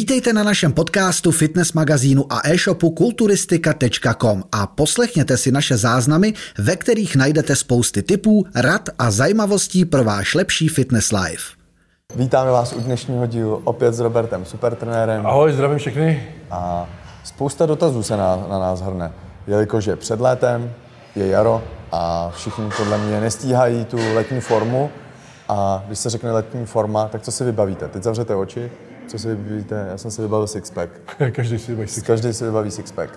Vítejte na našem podcastu, fitness magazínu a e-shopu kulturistika.com a poslechněte si naše záznamy, ve kterých najdete spousty tipů, rad a zajímavostí pro váš lepší fitness life. Vítáme vás u dnešního dílu opět s Robertem, supertrenérem. Ahoj, zdravím všechny. A spousta dotazů se na, na nás hrne, jelikož je před létem, je jaro a všichni podle mě nestíhají tu letní formu. A když se řekne letní forma, tak co si vybavíte? Teď zavřete oči, co si vybavíte? Já jsem si vybavil sixpack. Každý si vybaví sixpack. Každý si vybaví sixpack.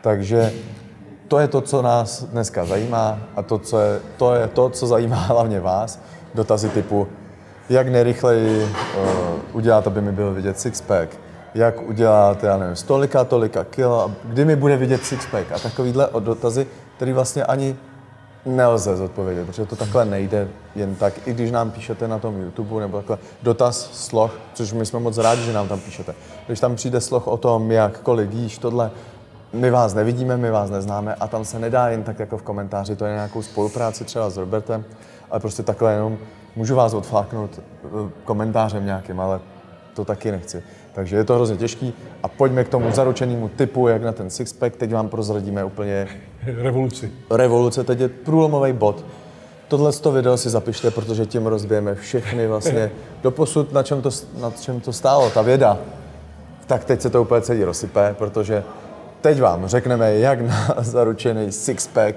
Takže to je to, co nás dneska zajímá a to, co je, to, je to, co zajímá hlavně vás. Dotazy typu, jak nejrychleji uh, udělat, aby mi byl vidět sixpack, jak udělat, já nevím, stolika, tolika kilo, kdy mi bude vidět sixpack a takovýhle dotazy, který vlastně ani nelze zodpovědět, protože to takhle nejde jen tak, i když nám píšete na tom YouTube nebo takhle dotaz, sloh, což my jsme moc rádi, že nám tam píšete. Když tam přijde sloh o tom, jak, kolik jíš, tohle, my vás nevidíme, my vás neznáme a tam se nedá jen tak jako v komentáři, to je nějakou spolupráci třeba s Robertem, ale prostě takhle jenom můžu vás odfláknout eh, komentářem nějakým, ale to taky nechci. Takže je to hrozně těžký a pojďme k tomu zaručenému typu, jak na ten sixpack. Teď vám prozradíme úplně... Revoluci. Revoluce, teď je průlomový bod. Tohle to video si zapište, protože tím rozbijeme všechny vlastně doposud, na čem to, na čem to stálo, ta věda. Tak teď se to úplně celý rozsype, protože teď vám řekneme, jak na zaručený sixpack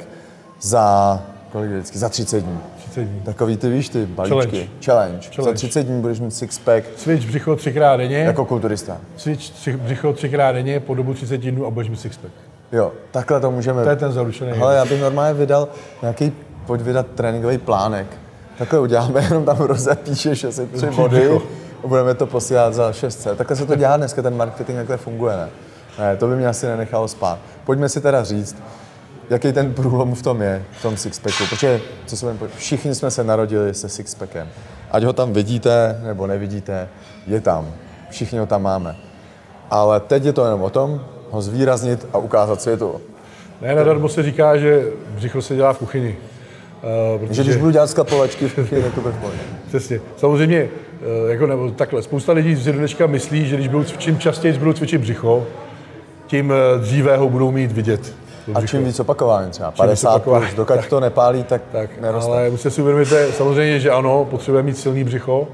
za, kolik vždycky, za 30 dní. 30 dní. Takový ty, víš, ty balíčky. Challenge. Challenge. Challenge. Za 30 dní budeš mít sixpack Cvič břicho třikrát denně, jako kulturista. cvič tři, břicho třikrát denně po dobu 30 dnů a budeš mít sixpack. Jo, takhle to můžeme. To je ten zaručený. Ale já bych normálně vydal nějaký, pojď vydat tréninkový plánek. Takhle uděláme, jenom tam rozepíšeš asi tři body a budeme to posílat za 600. Takhle se to dělá dneska, ten marketing takhle funguje, ne? Ne, to by mě asi nenechalo spát. Pojďme si teda říct, jaký ten průlom v tom je, v tom sixpacku, protože co se budeme, všichni jsme se narodili se sixpackem. Ať ho tam vidíte nebo nevidíte, je tam. Všichni ho tam máme. Ale teď je to jenom o tom, ho zvýraznit a ukázat světu. Ne, nadarmo se říká, že břicho se dělá v kuchyni. Uh, protože, Že když budu dělat skapolačky v kuchyni, tak to bude. Přesně. Samozřejmě, uh, jako nebo takhle, spousta lidí z dneška myslí, že když budou, čím častěji budou cvičit břicho, tím eh, dříve ho budou mít vidět. A čím víc opakování třeba, víc 50 opakování. plus, dokud to nepálí, tak, Tak, neroste. ale musíte si uvědomit, že samozřejmě, že ano, potřebujeme mít silný břicho,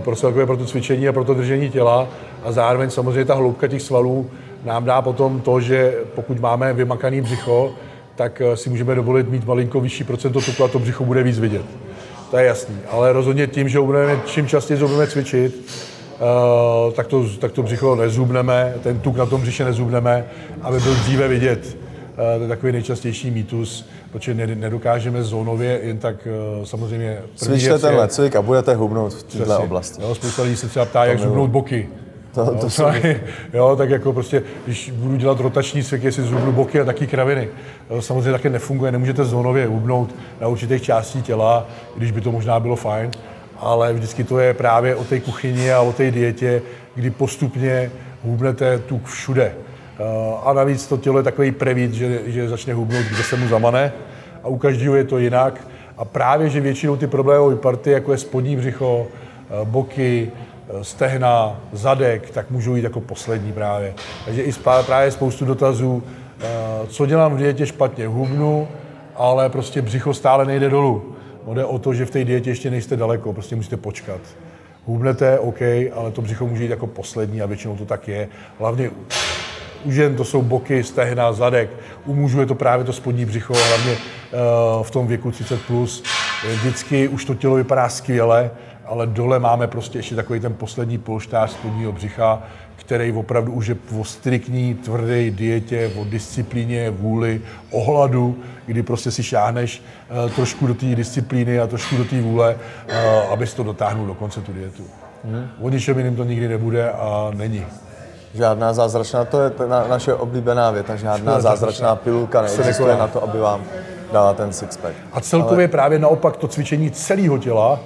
pro celkově pro to cvičení a pro to držení těla a zároveň samozřejmě ta hloubka těch svalů nám dá potom to, že pokud máme vymakaný břicho, tak eh, si můžeme dovolit mít malinko vyšší procento tuku a to břicho bude víc vidět. To je jasný, ale rozhodně tím, že budeme, čím častěji budeme cvičit, Uh, tak, to, tak to břicho nezubneme, ten tuk na tom břiše nezubneme, aby byl dříve vidět. Uh, to je takový nejčastější mýtus, protože ne- nedokážeme zónově jen tak uh, samozřejmě... Cvičte je- tenhle cvik a budete hubnout v této oblasti. Jo, spousta lidí se třeba ptá, jak zubnout boky. To- to jo, jsou- jo, tak jako prostě, když budu dělat rotační cvik, jestli zubnu boky a taky kraviny. Jo, samozřejmě také nefunguje, nemůžete zónově hubnout na určitých částí těla, i když by to možná bylo fajn, ale vždycky to je právě o té kuchyni a o té dietě, kdy postupně hubnete tuk všude. Eh, A navíc to tělo je takový prevít, že, že začne hubnout, kde se mu zamane a u každého je to jinak. A právě, že většinou ty problémové party, jako je spodní břicho, eh, boky, stehna, zadek, tak můžou jít jako poslední právě. Takže i spá- právě spoustu dotazů, eh, co dělám v dietě špatně, hubnu, ale prostě břicho stále nejde dolů. No jde o to, že v té dietě ještě nejste daleko, prostě musíte počkat. Hubnete, OK, ale to břicho může jít jako poslední a většinou to tak je. Hlavně u žen to jsou boky, stehna, zadek. U mužů je to právě to spodní břicho, hlavně eh, v tom věku 30+. Plus. Vždycky už to tělo vypadá skvěle, ale dole máme prostě ještě takový ten poslední polštář spodního břicha, který opravdu už je o striktní, tvrdé dietě, o disciplíně, vůli, ohladu, kdy prostě si šáhneš eh, trošku do té disciplíny a trošku do té vůle, eh, abys to dotáhnul do konce tu dietu. O ničem jiným to nikdy nebude a není. Žádná zázračná, to je na, naše oblíbená věta, žádná zázračná pilulka neexistuje nekoná. na to, aby vám dala ten sixpack. A celkově právě naopak to cvičení celého těla,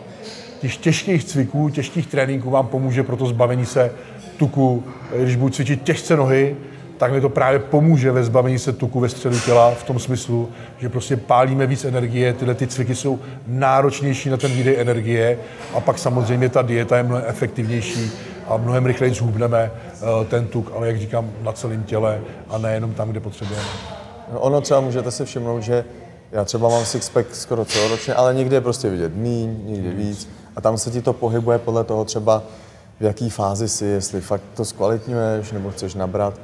těch těžkých cviků, těžkých tréninků vám pomůže pro to zbavení se tuku. Když budu cvičit těžce nohy, tak mi to právě pomůže ve zbavení se tuku ve středu těla v tom smyslu, že prostě pálíme víc energie, tyhle ty cviky jsou náročnější na ten výdej energie a pak samozřejmě ta dieta je mnohem efektivnější a mnohem rychleji zhubneme uh, ten tuk, ale jak říkám, na celém těle a nejenom tam, kde potřebujeme. No ono třeba můžete si všimnout, že já třeba mám sixpack skoro celoročně, ale někdy je prostě vidět míň, někdy víc. A tam se ti to pohybuje podle toho třeba, v jaký fázi si, jestli fakt to zkvalitňuješ nebo chceš nabrat.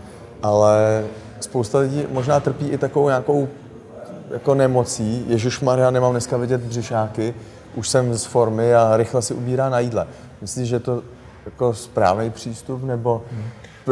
Ale spousta lidí možná trpí i takovou nějakou jako nemocí. Ježíš Maria, nemám dneska vidět břišáky, už jsem z formy a rychle si ubírá na jídle. Myslíš, že to jako správný přístup, nebo hmm.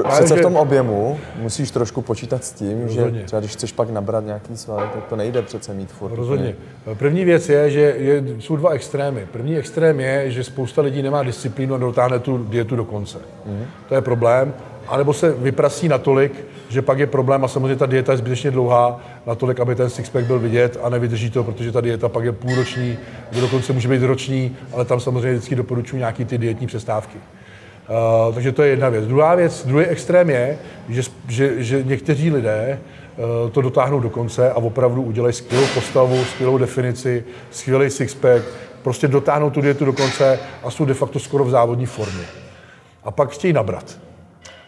Přece v tom objemu musíš trošku počítat s tím, Rozhodně. že třeba když chceš pak nabrat nějaký svaly, tak to nejde přece mít furt. Rozhodně. První věc je, že je, jsou dva extrémy. První extrém je, že spousta lidí nemá disciplínu a dotáhne tu dietu do konce. Mm. To je problém. A nebo se vyprasí natolik, že pak je problém a samozřejmě ta dieta je zbytečně dlouhá, natolik, aby ten sixpack byl vidět a nevydrží to, protože ta dieta pak je půlroční, dokonce může být roční, ale tam samozřejmě vždycky doporučuji nějaký ty dietní přestávky. Uh, takže to je jedna věc. Druhá věc, druhý extrém je, že, že, že někteří lidé uh, to dotáhnou do konce a opravdu udělají skvělou postavu, skvělou definici, skvělý sixpack, prostě dotáhnou tu dietu do konce a jsou de facto skoro v závodní formě. A pak chtějí nabrat.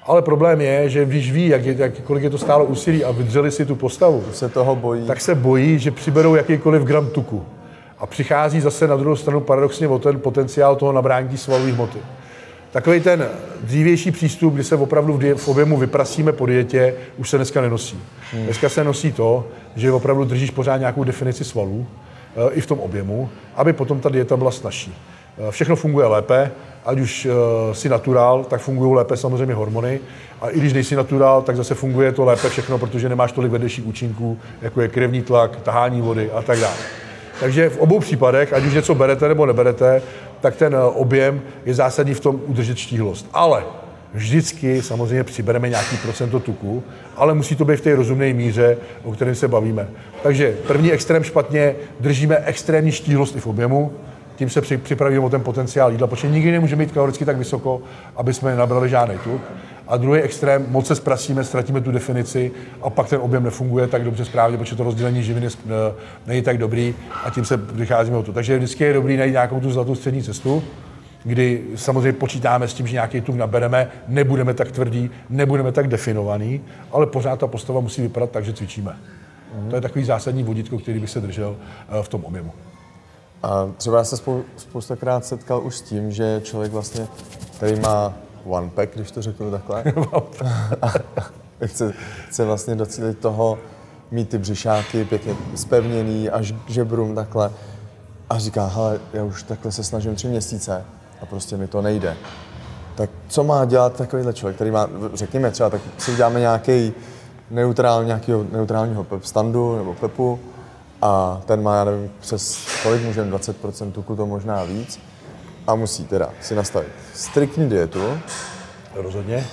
Ale problém je, že když ví, jak, je, jak kolik je to stálo úsilí a vydřeli si tu postavu, se toho bojí. tak se bojí, že přiberou jakýkoliv gram tuku. A přichází zase na druhou stranu paradoxně o ten potenciál toho nabrání svalové hmoty. Takový ten dřívější přístup, kdy se opravdu v, objemu vyprasíme po dietě, už se dneska nenosí. Hmm. Dneska se nosí to, že opravdu držíš pořád nějakou definici svalů, e, i v tom objemu, aby potom ta dieta byla snažší. E, všechno funguje lépe, ať už e, si naturál, tak fungují lépe samozřejmě hormony. A i když nejsi naturál, tak zase funguje to lépe všechno, protože nemáš tolik vedlejších účinků, jako je krevní tlak, tahání vody a tak dále. Takže v obou případech, ať už něco berete nebo neberete, tak ten eh, objem je zásadní v tom udržet štíhlost. Ale vždycky samozřejmě přibereme nějaký procento tuku, ale musí to být v té rozumné míře, o kterém se bavíme. Takže první extrém špatně, držíme extrémní štíhlost i v objemu, tím se připravíme o ten potenciál jídla, protože nikdy nemůžeme mít kaloricky tak vysoko, aby jsme nenabrali žádný tuk. A druhý extrém, moc se zprasíme, ztratíme tu definici a pak ten objem nefunguje tak dobře správně, protože to rozdělení živiny není tak dobrý a tím se vycházíme o to. Takže vždycky je dobrý najít nějakou tu zlatou střední cestu, kdy samozřejmě počítáme s tím, že nějaký tuk nabereme, nebudeme tak tvrdí, nebudeme tak definovaný, ale pořád ta postava musí vypadat tak, že cvičíme. Mm. To je takový zásadní vodítko, který bych se držel eh, v tom objemu. A třeba já se spou- spoustakrát setkal už s tím, že člověk vlastně, který má one pack, když to řeknu takhle, chce, chce vlastně docílit toho, mít ty břišáky pěkně spevněný až k žebrům takhle. A říká, hele, já už takhle se snažím tři měsíce a prostě mi to nejde. Tak co má dělat takovýhle člověk, který má, řekněme třeba, tak si uděláme nějaký neutrál, nějakého neutrálního pep standu nebo pepu, a ten má, já nevím, přes kolik můžeme, 20% tuku, to možná víc. A musí teda si nastavit striktní dietu. Rozhodně.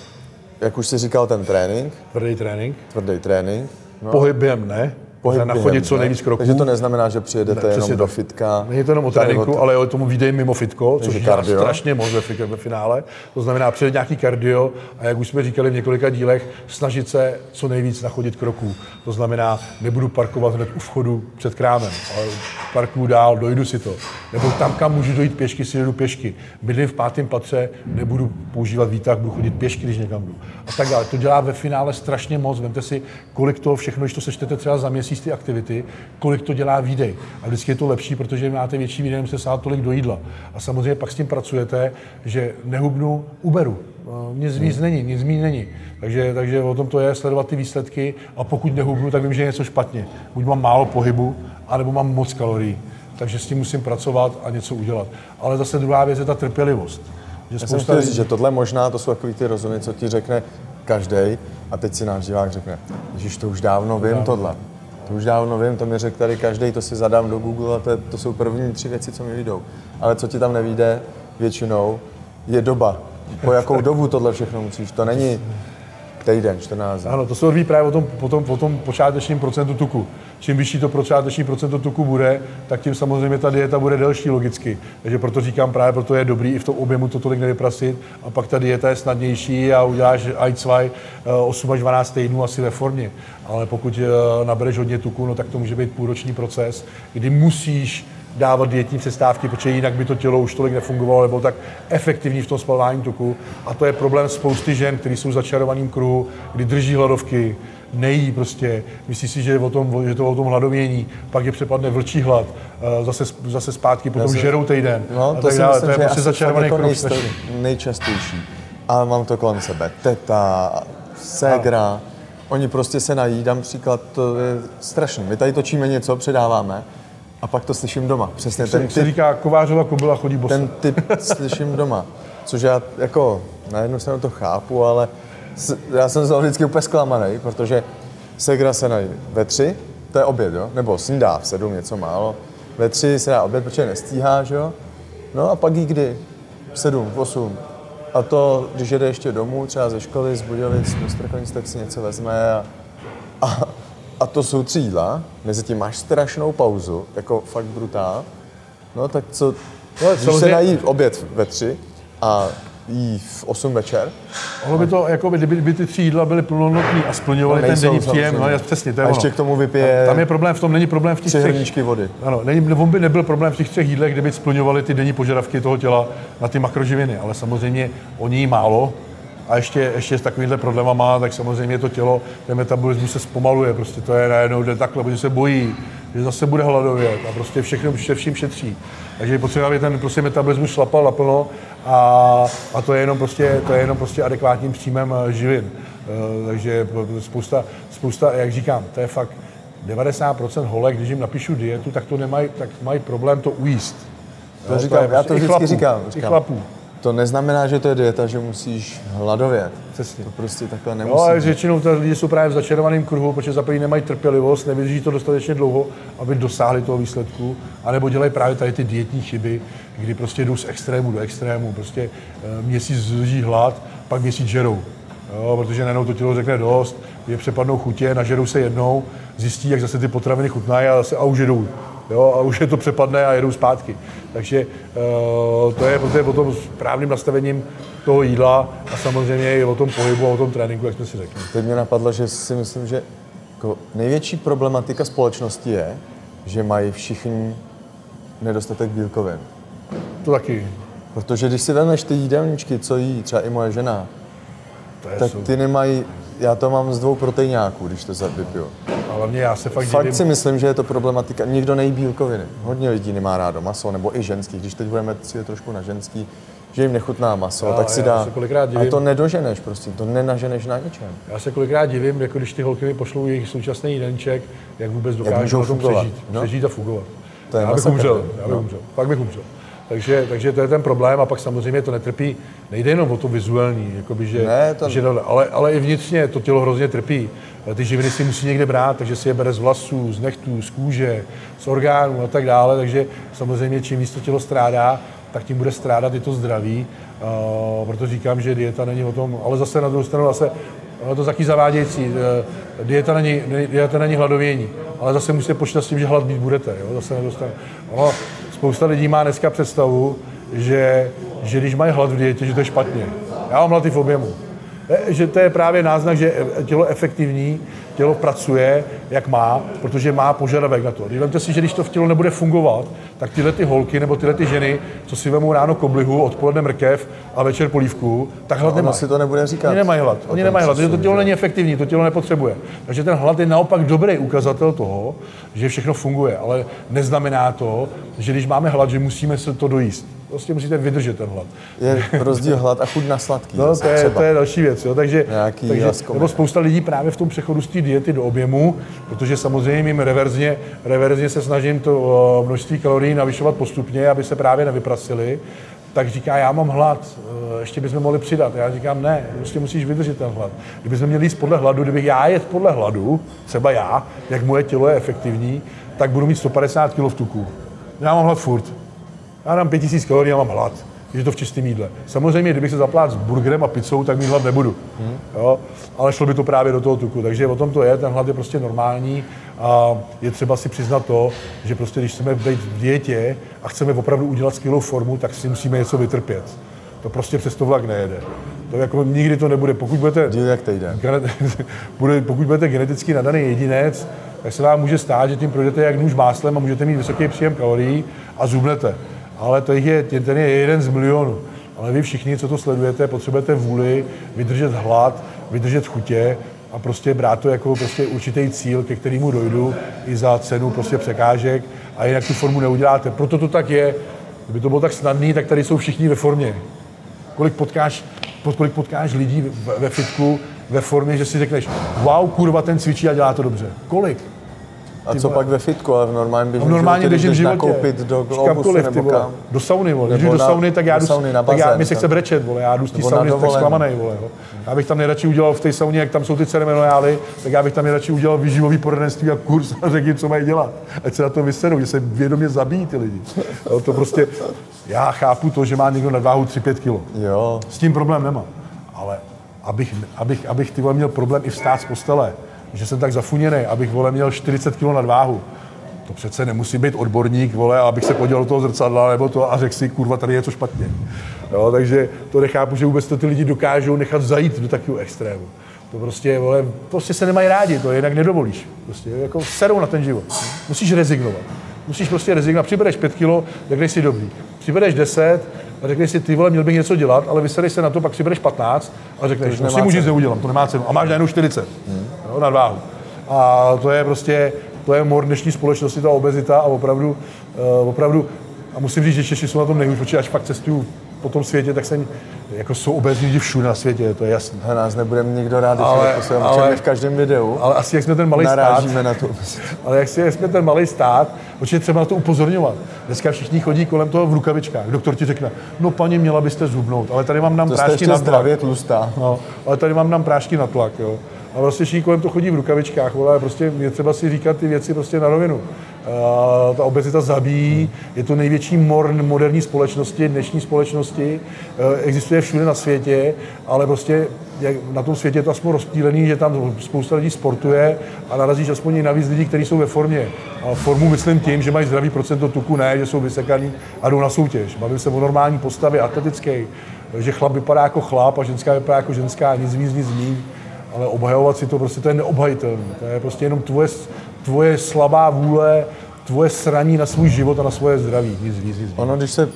Jak už si říkal, ten trénink. Tvrdý trénink. Tvrdý trénink. No. Pohybem ne pohyb nachodit co nejvíc kroků. Takže to neznamená, že přijedete ne, jenom do fitka. Není to jenom o tréninku, ale o tomu výdej mimo fitko, což je kardio. strašně moc ve, ve finále. To znamená přijet nějaký kardio a jak už jsme říkali v několika dílech, snažit se co nejvíc nachodit kroků. To znamená, nebudu parkovat hned u vchodu před krámem, ale parkuju dál, dojdu si to. Nebo tam, kam můžu dojít pěšky, si jdu pěšky. Bydlím v pátém patře, nebudu používat výtah, budu chodit pěšky, když někam jdu. A tak dále. To dělá ve finále strašně moc. Vemte si, kolik to všechno, když to sečtete třeba za měsíc, ty aktivity, kolik to dělá výdej. A vždycky je to lepší, protože máte větší výdej, nemusíte sát tolik do jídla. A samozřejmě pak s tím pracujete, že nehubnu, uberu. Nic víc hmm. není, nic méně není. Takže, takže o tom to je, sledovat ty výsledky a pokud nehubnu, tak vím, že je něco špatně. Buď mám málo pohybu, anebo mám moc kalorií. Takže s tím musím pracovat a něco udělat. Ale zase druhá věc je ta trpělivost. Že Já jsem chtěl říct, že tohle možná, to jsou takový ty rozumy, co ti řekne každý, a teď si náš divák řekne, že to už dávno vím dávno. tohle. To už dávno vím, to mi řekl tady každý, to si zadám do Google a to, to jsou první tři věci, co mi vyjdou. Ale co ti tam nevíde většinou, je doba. Po jakou dobu tohle všechno musíš. To není týden, 14 dní. Ano, to se odvíjí právě o tom, o, tom, o tom počátečním procentu tuku. Čím vyšší to počáteční procento tuku bude, tak tím samozřejmě ta dieta bude delší logicky. Takže proto říkám, právě proto je dobrý i v tom objemu to tolik nevyprasit a pak ta dieta je snadnější a uděláš i 8 až 12 týdnů asi ve formě. Ale pokud eh, nabereš hodně tuku, no tak to může být půlroční proces, kdy musíš dávat dietní přestávky, protože jinak by to tělo už tolik nefungovalo, nebo tak efektivní v tom spalování tuku. A to je problém spousty žen, kteří jsou v začarovaném kruhu, kdy drží hladovky, nejí prostě, myslí si, že je, o tom, že to o tom hladovění, pak je přepadne vlčí hlad, eh, zase, zase zpátky, potom si- žerou týden. No, a to tak si dále. myslím, to je je prostě začarovaný jako strašně. nejčastější. A mám to kolem sebe. Teta, ségra, oni prostě se nají, dám příklad, to je strašný. My tady točíme něco, předáváme a pak to slyším doma. Přesně ten Jak se typ, říká, kovářova kobila chodí bosa. ten typ slyším doma. Což já jako na jednu stranu to chápu, ale já jsem z toho vždycky úplně zklamaný, protože segra se nají ve tři, to je oběd, jo? nebo snídá v sedm, něco málo. Ve tři se dá oběd, protože nestíhá, že jo? No a pak jí kdy? V sedm, v osm. A to, když jede ještě domů, třeba ze školy, z Budějovic, do Strachonic, tak si něco vezme a, a, a to jsou tři jídla, mezi tím máš strašnou pauzu, jako fakt brutál. No tak co, no, když se nají oběd ve tři a jí v 8 večer, Mohlo by to, jako by, kdyby, kdyby ty tři jídla byly plnohodnotné a splňovaly No, ten denní příjem, no jas- přesně, to je A ono. ještě k tomu vypije Tam je problém v tom, není problém v těch tři třech, hrníčky vody. ano, není, on by nebyl problém v těch třech jídlech, kdyby splňovaly ty denní požadavky toho těla na ty makroživiny, ale samozřejmě oni jí málo a ještě, ještě s takovýmhle problémama, tak samozřejmě to tělo, ten metabolismus se zpomaluje, prostě to je najednou jde takhle, protože se bojí, že zase bude hladovět a prostě všechno vše vším šetří. Takže je potřeba, aby ten prostě metabolismus šlapal naplno a, a to je jenom prostě, to je jenom prostě adekvátním příjmem eh, živin. Eh, Takže spousta, spousta, jak říkám, to je fakt 90% holek, když jim napíšu dietu, tak to nemají, tak mají problém to ujíst. To Jo, říkám, je já prostě to i vždycky chlapů, říkám. I říkám. chlapů. To neznamená, že to je dieta, že musíš hladovět. Přesně. To prostě takhle No, nemusí. ale být. většinou ty lidi jsou právě v začarovaném kruhu, protože za první nemají trpělivost, nevydrží to dostatečně dlouho, aby dosáhli toho výsledku, anebo dělají právě tady ty dietní chyby, kdy prostě jdou z extrému do extrému, prostě eh, měsíc zdrží hlad, pak měsíc žerou. Jo, protože najednou to tělo řekne dost, je přepadnou chutě, nažerou se jednou, zjistí, jak zase ty potraviny chutnají a, zase, a už jedou. Jo, a už je to přepadne a jedou zpátky. Takže uh, to je, to je o tom správným nastavením toho jídla a samozřejmě i o tom pohybu a o tom tréninku, jak jsme si řekli. Teď mě napadlo, že si myslím, že jako největší problematika společnosti je, že mají všichni nedostatek bílkovin. To taky. Protože když si vezmeš ty jídelníčky, co jí třeba i moje žena, To tak super. ty nemají, já to mám z dvou proteináků, když to za- vypiju. A hlavně já se fakt, Fakt divím. si myslím, že je to problematika. Nikdo nejí bílkoviny. Hodně lidí nemá rádo maso, nebo i ženský. Když teď budeme cílit trošku na ženský, že jim nechutná maso, Já- tak si dá. A to nedoženeš prostě, to nenaženeš na ničem. Já se kolikrát divím, jako když ty holky mi pošlou jejich současný jídelníček, jak vůbec dokážou fungovat, přežít, no. přežít a fungovat. To je já bych masakr, umřel, no. já bych umřel, fakt bych umřel. Takže, takže to je ten problém a pak samozřejmě to netrpí, nejde jenom o to vizuální, jakoby, že, Ne, to- že ale, ale i vnitřně to tělo hrozně trpí. Ty živiny si musí někde brát, takže si je bere z vlasů, z nechtů, z kůže, z orgánů a tak dále, takže samozřejmě čím víc to tělo strádá, tak tím bude strádat i to zdraví. Uh, proto říkám, že dieta není o tom, ale zase na druhou stranu zase je to taky zavádějící. Eh, Dieta není, ne- dieta není hladovění, ale zase musíte počítat s tím, že hlad mít budete. Jo? Zase na druhou stranu. Ono, spousta lidí má dneska představu, že, že když mají hlad v dietě, že to je špatně. Já mám hlad i v objemu. Že to je právě náznak, že tělo efektivní, tělo pracuje, jak má, protože má požadavek na to. Vemte si, že když to v tělo nebude fungovat, tak tyhle ty holky nebo tyhle ty ženy, co si vemou ráno koblihu, odpoledne mrkev a večer polívku, tak hlad Ono nemají. si to nebude říkat. Oni nemají hlad. Oni nemají hlad, protože to tělo že? není efektivní, to tělo nepotřebuje. Takže ten hlad je naopak dobrý ukazatel toho, že všechno funguje, ale neznamená to, že když máme hlad, že musíme se to dojíst. Prostě musíte vydržet ten hlad. Je rozdíl hlad a chuť na sladký. No, to je, třeba. to je další věc. Jo. Takže, Nějaký takže nebo spousta lidí právě v tom přechodu z té diety do objemu, protože samozřejmě jim reverzně, reverzně se snažím to o, množství kalorií navyšovat postupně, aby se právě nevyprasili, tak říká, já mám hlad, eh, ještě bychom mohli přidat. Já říkám, ne, prostě musíš vydržet ten hlad. Kdybychom měli jíst podle hladu, kdybych já jet podle hladu, třeba já, jak moje tělo je efektivní, tak budu mít 150 kg v tuku. Já mám hlad furt. Já dám 5000 kalorií a mám hlad. Je to v čistém jídle. Samozřejmě, kdybych se zaplát s burgerem a pizzou, tak mít hlad nebudu. Jo? Ale šlo by to právě do toho tuku. Takže o tom to je, ten hlad je prostě normální a je třeba si přiznat to, že prostě když chceme být v dietě a chceme opravdu udělat skvělou formu, tak si musíme něco vytrpět. To prostě přes to vlak nejede. To jako nikdy to nebude. Pokud budete jak týden. Gene- bude, pokud budete geneticky nadaný jedinec, tak se vám může stát, že tím projdete jak nůž máslem a můžete mít vysoký příjem kalorií a zubnete. Ale to je, ten je jeden z milionů. Ale vy všichni, co to sledujete, potřebujete vůli, vydržet hlad, vydržet chutě a prostě brát to jako prostě určitý cíl, ke kterému dojdu i za cenu prostě překážek a jinak tu formu neuděláte. Proto to tak je. Kdyby to bylo tak snadné, tak tady jsou všichni ve formě. Kolik potkáš, kolik potkáš lidí ve fitku ve formě, že si řekneš, wow, kurva, ten cvičí a dělá to dobře. Kolik? A co pak ve fitku, ale v normálním běžném normálně životě, životě, nakoupit do globusu nebo kam? Do sauny, vole. Když do sauny, tak já jdu, sauny na bazén, tak já, mi se chce brečet, vole. Já jdu z té sauny tak zklamanej, vole. Jo. Já bych tam nejradši udělal v té sauně, jak tam jsou ty ceremoniály, tak já bych tam nejradši udělal výživový poradenství a kurz a řekl co mají dělat. Ať se na to vyserou, že se vědomě zabijí ty lidi. Jo, to prostě, já chápu to, že má někdo nadváhu 3-5 kilo. Jo. S tím problém nemá. Ale abych, abych, abych ty vole měl problém i vstát z postele, že jsem tak zafuněný, abych vole měl 40 kg nadváhu. To přece nemusí být odborník, vole, abych se podíval do toho zrcadla nebo to a řekl si, kurva, tady je něco špatně. Jo, takže to nechápu, že vůbec to ty lidi dokážou nechat zajít do takového extrému. To prostě, vole, prostě se nemají rádi, to jinak nedovolíš. Prostě jako serou na ten život. Musíš rezignovat. Musíš prostě rezignovat. Přibereš 5 kilo, řekneš si dobrý. Přibereš 10, a řekneš si, ty vole, měl bych něco dělat, ale vysereš se na to, pak si bereš 15 a řekneš, to si můžu neudělám, to nemá cenu. A máš najednou 40 hmm. Jo, na váhu. A to je prostě, to je mor dnešní společnosti, ta obezita a opravdu, uh, opravdu, a musím říct, že Češi jsou na tom nejhůř, protože až fakt cestuju po tom světě, tak jsem, jako jsou obezní lidi všude na světě, to je jasné. A nás nebudeme nikdo rád, ale, ale, v každém videu. Ale asi jak jsme ten malý stát, na to. ale jak, si, jak jsme ten malý stát, určitě třeba na to upozorňovat. Dneska všichni chodí kolem toho v rukavičkách. Doktor ti řekne, no paní, měla byste zubnout, ale tady mám nám prášky na tlak. tlustá. No, ale tady mám nám prášky na tlak, jo. A vlastně všichni kolem to chodí v rukavičkách, vole, prostě je třeba si říkat ty věci prostě na rovinu. Uh, ta obezita zabíjí, je to největší mor moderní společnosti, dnešní společnosti, uh, existuje všude na světě, ale prostě jak na tom světě je to aspoň rozptýlený, že tam spousta lidí sportuje a narazíš aspoň i navíc lidí, kteří jsou ve formě. A formu myslím tím, že mají zdravý procento tuku, ne, že jsou vysekaný a jdou na soutěž. Bavím se o normální postavě, atletické, že chlap vypadá jako chlap a ženská vypadá jako ženská, nic víc, nic méně ale obhajovat si to prostě to je neobhajitelné. To je prostě jenom tvoje, tvoje slabá vůle, tvoje sraní na svůj život a na svoje zdraví. Nic víc, nic Ono, když se,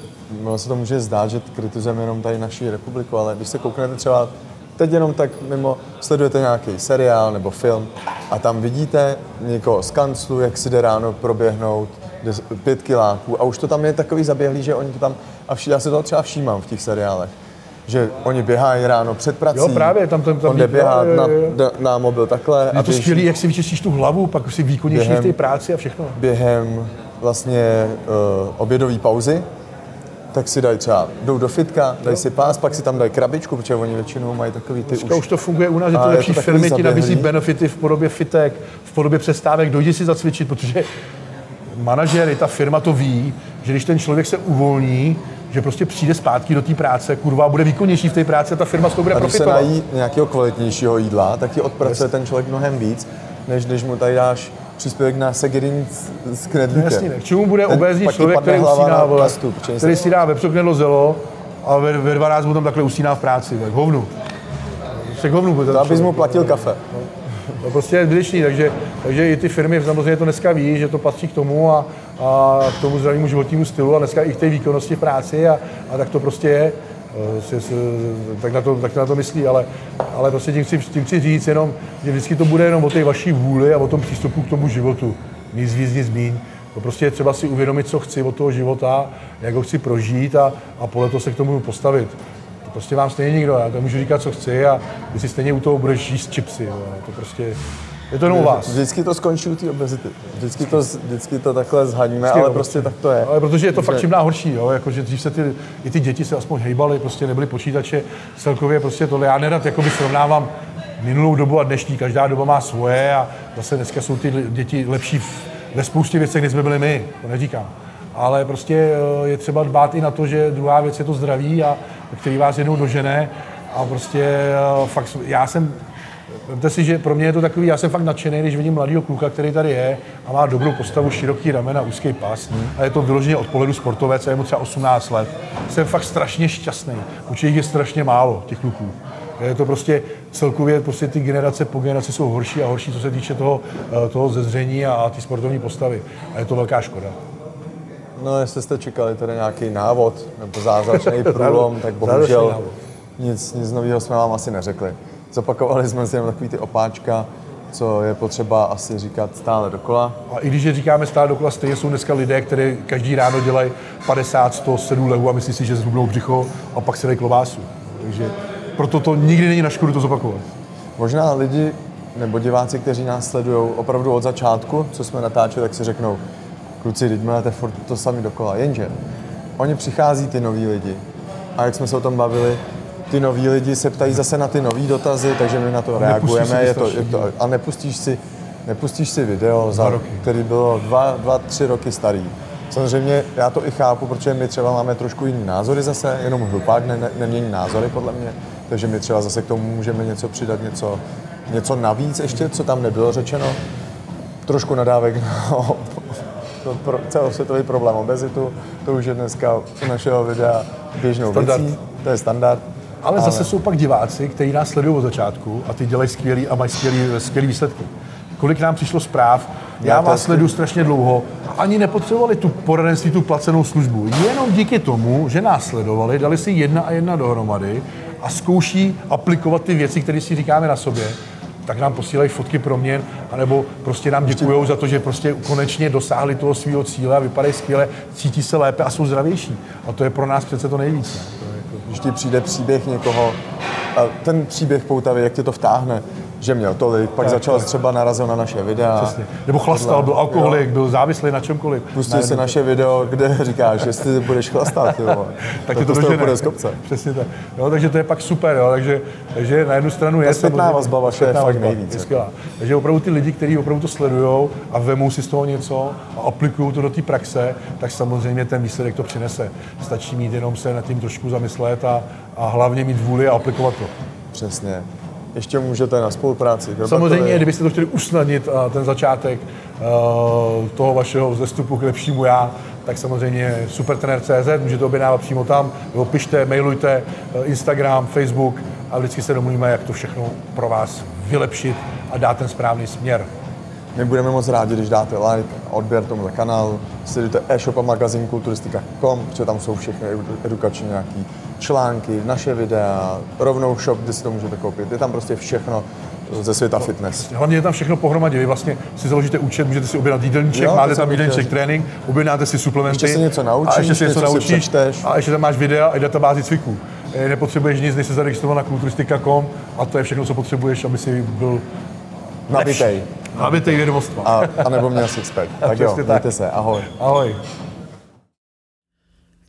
ono se to může zdát, že kritizujeme jenom tady naší republiku, ale když se kouknete třeba teď jenom tak mimo, sledujete nějaký seriál nebo film a tam vidíte někoho z kanclu, jak si jde ráno proběhnout pět kiláků a už to tam je takový zaběhlý, že oni to tam, a vši, já se to třeba všímám v těch seriálech, že oni běhají ráno před prací. Jo, právě, tam, tam, tam on jde běhat na, na, na, mobil takhle. Je a to skvělý, jak si vyčistíš tu hlavu, pak si výkonnější v té práci a všechno. Během vlastně uh, obědové pauzy, tak si dají třeba, jdou do fitka, dají si pás, pak si tam dají krabičku, protože oni většinou mají takový ty už... už to funguje u nás, že to lepší to firmy ti nabízí benefity v podobě fitek, v podobě přestávek, dojdi si zacvičit, protože manažery, ta firma to ví, že když ten člověk se uvolní, že prostě přijde zpátky do té práce, kurva, bude výkonnější v té práci a ta firma z toho bude a když profitovat. se nají nějakého kvalitnějšího jídla, tak ti odpracuje yes. ten člověk mnohem víc, než když mu tady dáš příspěvek na Segerin s knedlíkem. Jasně, ne. K čemu bude obézní člověk, který usíná, vole, plastu, který si dá vepřoknedlo zelo a ve, ve 12 mu tam takhle usíná v práci, tak hovnu. Se hovnu to abys mu platil kafe. No. To prostě je zbytečný, takže, takže i ty firmy samozřejmě to dneska ví, že to patří k tomu a, a k tomu zdravému životnímu stylu a dneska i k té výkonnosti v práci a, a tak to prostě je. Eh, tak na to, tak na to myslí, ale, ale prostě tím chci, tím chci říct jenom, že vždycky to bude jenom o té vaší vůli a o tom přístupu k tomu životu. Nic víc, nic míň. To prostě je třeba si uvědomit, co chci od toho života, jak ho chci prožít a, a podle toho se k tomu postavit. To prostě vám stejně nikdo, já to můžu říkat, co chci a ty si stejně u toho budeš jíst čipsy. Jo. To prostě je to jenom u vás. Vždycky to skončí u té obezity. Vždycky to, vždycky to takhle zhaníme, ale prostě tak to je. Ale protože je to fakt čím horší, jo? Jako, že dřív se ty, i ty děti se aspoň hejbaly, prostě nebyly počítače, celkově prostě tohle. Já nerad jakoby srovnávám minulou dobu a dnešní, každá doba má svoje a zase dneska jsou ty děti lepší v, ve spoustě věcech, než jsme byli my, to neříkám. Ale prostě eh, je třeba dbát i na to, že druhá věc je to zdraví, a který vás jednou dožene a prostě eh, fakt, já jsem Vemte si, že pro mě je to takový, já jsem fakt nadšený, když vidím mladého kluka, který tady je a má dobrou postavu, široký ramena, úzký pas a je to vyloženě od pohledu sportovec a je mu třeba 18 let. Jsem fakt strašně šťastný. Určitě jich je strašně málo, těch kluků. Je to prostě, celkově prostě ty generace po generaci jsou horší a horší, co se týče toho, eh, toho zezření a, a ty sportovní postavy. A je to velká škoda. No, jestli jste čekali tady nějaký návod nebo zázračný průlom, tak bohužel nic, nic nového jsme vám asi neřekli. Zopakovali jsme si jenom takový ty opáčka, co je potřeba asi říkat stále dokola. A i když je říkáme stále dokola, stejně jsou dneska lidé, kteří každý ráno dělají 50, 100, 7 lehů a myslí si, že zhubnou břicho a pak se dají klobásu. Takže proto to nikdy není na škodu to zopakovat. Možná lidi nebo diváci, kteří nás sledují opravdu od začátku, co jsme natáčeli, tak si řeknou, kluci, teď máte furt to sami dokola. Jenže oni přichází ty noví lidi a jak jsme se o tom bavili, ty noví lidi se ptají zase na ty nové dotazy, takže my na to a reagujeme. Je to, je to, a nepustíš si, nepustíš si video, za, který bylo dva, dva, tři roky starý. Samozřejmě já to i chápu, protože my třeba máme trošku jiný názory zase, jenom hlupák ne, ne, nemění názory podle mě, takže my třeba zase k tomu můžeme něco přidat, něco, něco navíc ještě, co tam nebylo řečeno. Trošku nadávek no, to pro, celosvětový problém obezitu, to už je dneska u našeho videa běžnou standard. věcí, to je standard. Ale, ale zase jsou pak diváci, kteří nás sledují od začátku a ty dělají skvělý a mají skvělý, skvělý výsledky. Kolik nám přišlo zpráv, já, já vás sleduju strašně dlouho, ani nepotřebovali tu poradenství, tu placenou službu. Jenom díky tomu, že nás sledovali, dali si jedna a jedna dohromady a zkouší aplikovat ty věci, které si říkáme na sobě, tak nám posílají fotky pro mě, anebo prostě nám děkují za to, že prostě konečně dosáhli toho svého cíle a vypadají skvěle, cítí se lépe a jsou zdravější. A to je pro nás přece to nejvíce. Když ti přijde příběh někoho, a ten příběh poutavý, jak tě to vtáhne, že měl tolik, pak tak, začal tak. třeba narazil na naše videa. Přesně. Nebo chlastal, byl alkoholik, jo. byl závislý na čemkoliv. Pustil na si naše video, kde říkáš, jestli budeš chlastat, jo. tak to, to, to bude z kopce. Přesně tak. Jo, takže to je pak super, jo. Takže, takže na jednu stranu je... Ta zpětná vazba vaše je fakt nejvíc. Je skvělá. Takže opravdu ty lidi, kteří opravdu to sledují a vemou si z toho něco a aplikují to do té praxe, tak samozřejmě ten výsledek to přinese. Stačí mít jenom se nad tím trošku zamyslet a, a hlavně mít vůli a aplikovat to. Přesně ještě můžete na spolupráci. Samozřejmě, kdybyste to chtěli usnadnit ten začátek uh, toho vašeho zestupu k lepšímu já, tak samozřejmě supertrener.cz, můžete objednávat přímo tam, nebo pište, mailujte, uh, Instagram, Facebook a vždycky se domluvíme, jak to všechno pro vás vylepšit a dát ten správný směr. My budeme moc rádi, když dáte like, odběr tomuhle kanálu, sledujte e-shop a magazín kulturistika.com, protože tam jsou všechny edukační nějaký články, naše videa, rovnou shop, kde si to můžete koupit. Je tam prostě všechno ze světa fitness. Hlavně je tam všechno pohromadě. Vy vlastně si založíte účet, můžete si objednat jídelníček, jo, máte tam jídelníček trénink, objednáte si suplementy. Ještě si něco naučíš, a ještě si něco, něco naučíš. A ještě tam máš videa a databázi cviků. Eh, nepotřebuješ nic, než se zaregistrovat na kulturistika.com a to je všechno, co potřebuješ, aby si byl Nabitej. Nabitej vědomostva. A, a nebo měl sixpack. tak jo, mějte se. Ahoj. Ahoj.